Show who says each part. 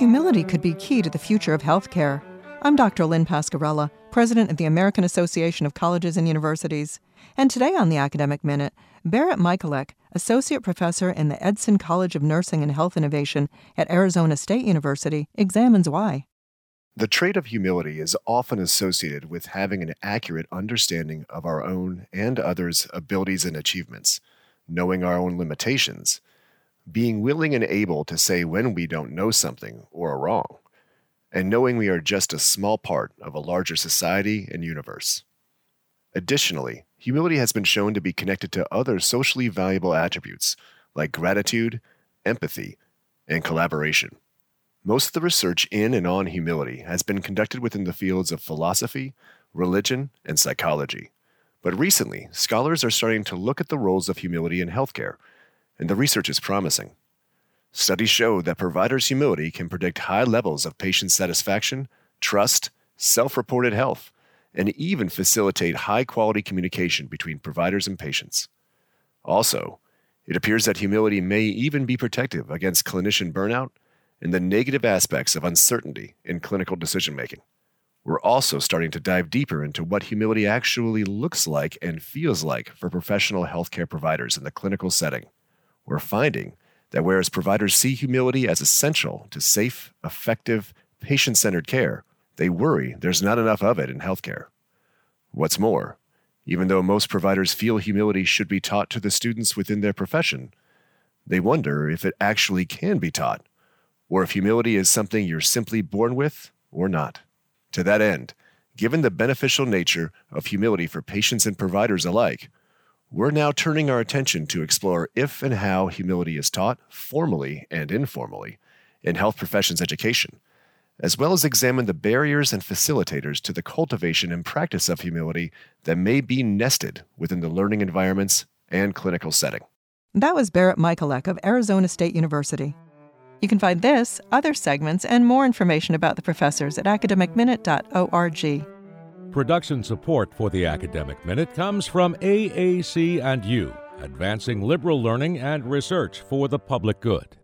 Speaker 1: Humility could be key to the future of healthcare. I'm Dr. Lynn Pasquerella, president of the American Association of Colleges and Universities. And today on the Academic Minute, Barret Michalec, associate professor in the Edson College of Nursing and Health Innovation at Arizona State University, examines why.
Speaker 2: The trait of humility is often associated with having an accurate understanding of our own and others' abilities and achievements, knowing our own limitations, being willing and able to say when we don't know something or are wrong, and knowing we are just a small part of a larger society and universe. Additionally, humility has been shown to be connected to other socially valuable attributes like gratitude, empathy, and collaboration. Most of the research in and on humility has been conducted within the fields of philosophy, religion, and psychology. But recently, scholars are starting to look at the roles of humility in healthcare and the research is promising. Studies show that providers' humility can predict high levels of patient satisfaction, trust, self reported health, and even facilitate high quality communication between providers and patients. Also, it appears that humility may even be protective against clinician burnout and the negative aspects of uncertainty in clinical decision making. We're also starting to dive deeper into what humility actually looks like and feels like for professional healthcare providers in the clinical setting we're finding that whereas providers see humility as essential to safe, effective, patient centered care, they worry there's not enough of it in healthcare. What's more, even though most providers feel humility should be taught to the students within their profession, they wonder if it actually can be taught, or if humility is something you're simply born with or not. To that end, given the beneficial nature of humility for patients and providers alike, we're now turning our attention to explore if and how humility is taught, formally and informally, in health professions education, as well as examine the barriers and facilitators to the cultivation and practice of humility that may be nested within the learning environments and clinical setting.
Speaker 1: That was Barret Michalec of Arizona State University. You can find this, other segments, and more information about the professors at academicminute.org.
Speaker 3: Production support for the Academic Minute comes from AAC and you, advancing liberal learning and research for the public good.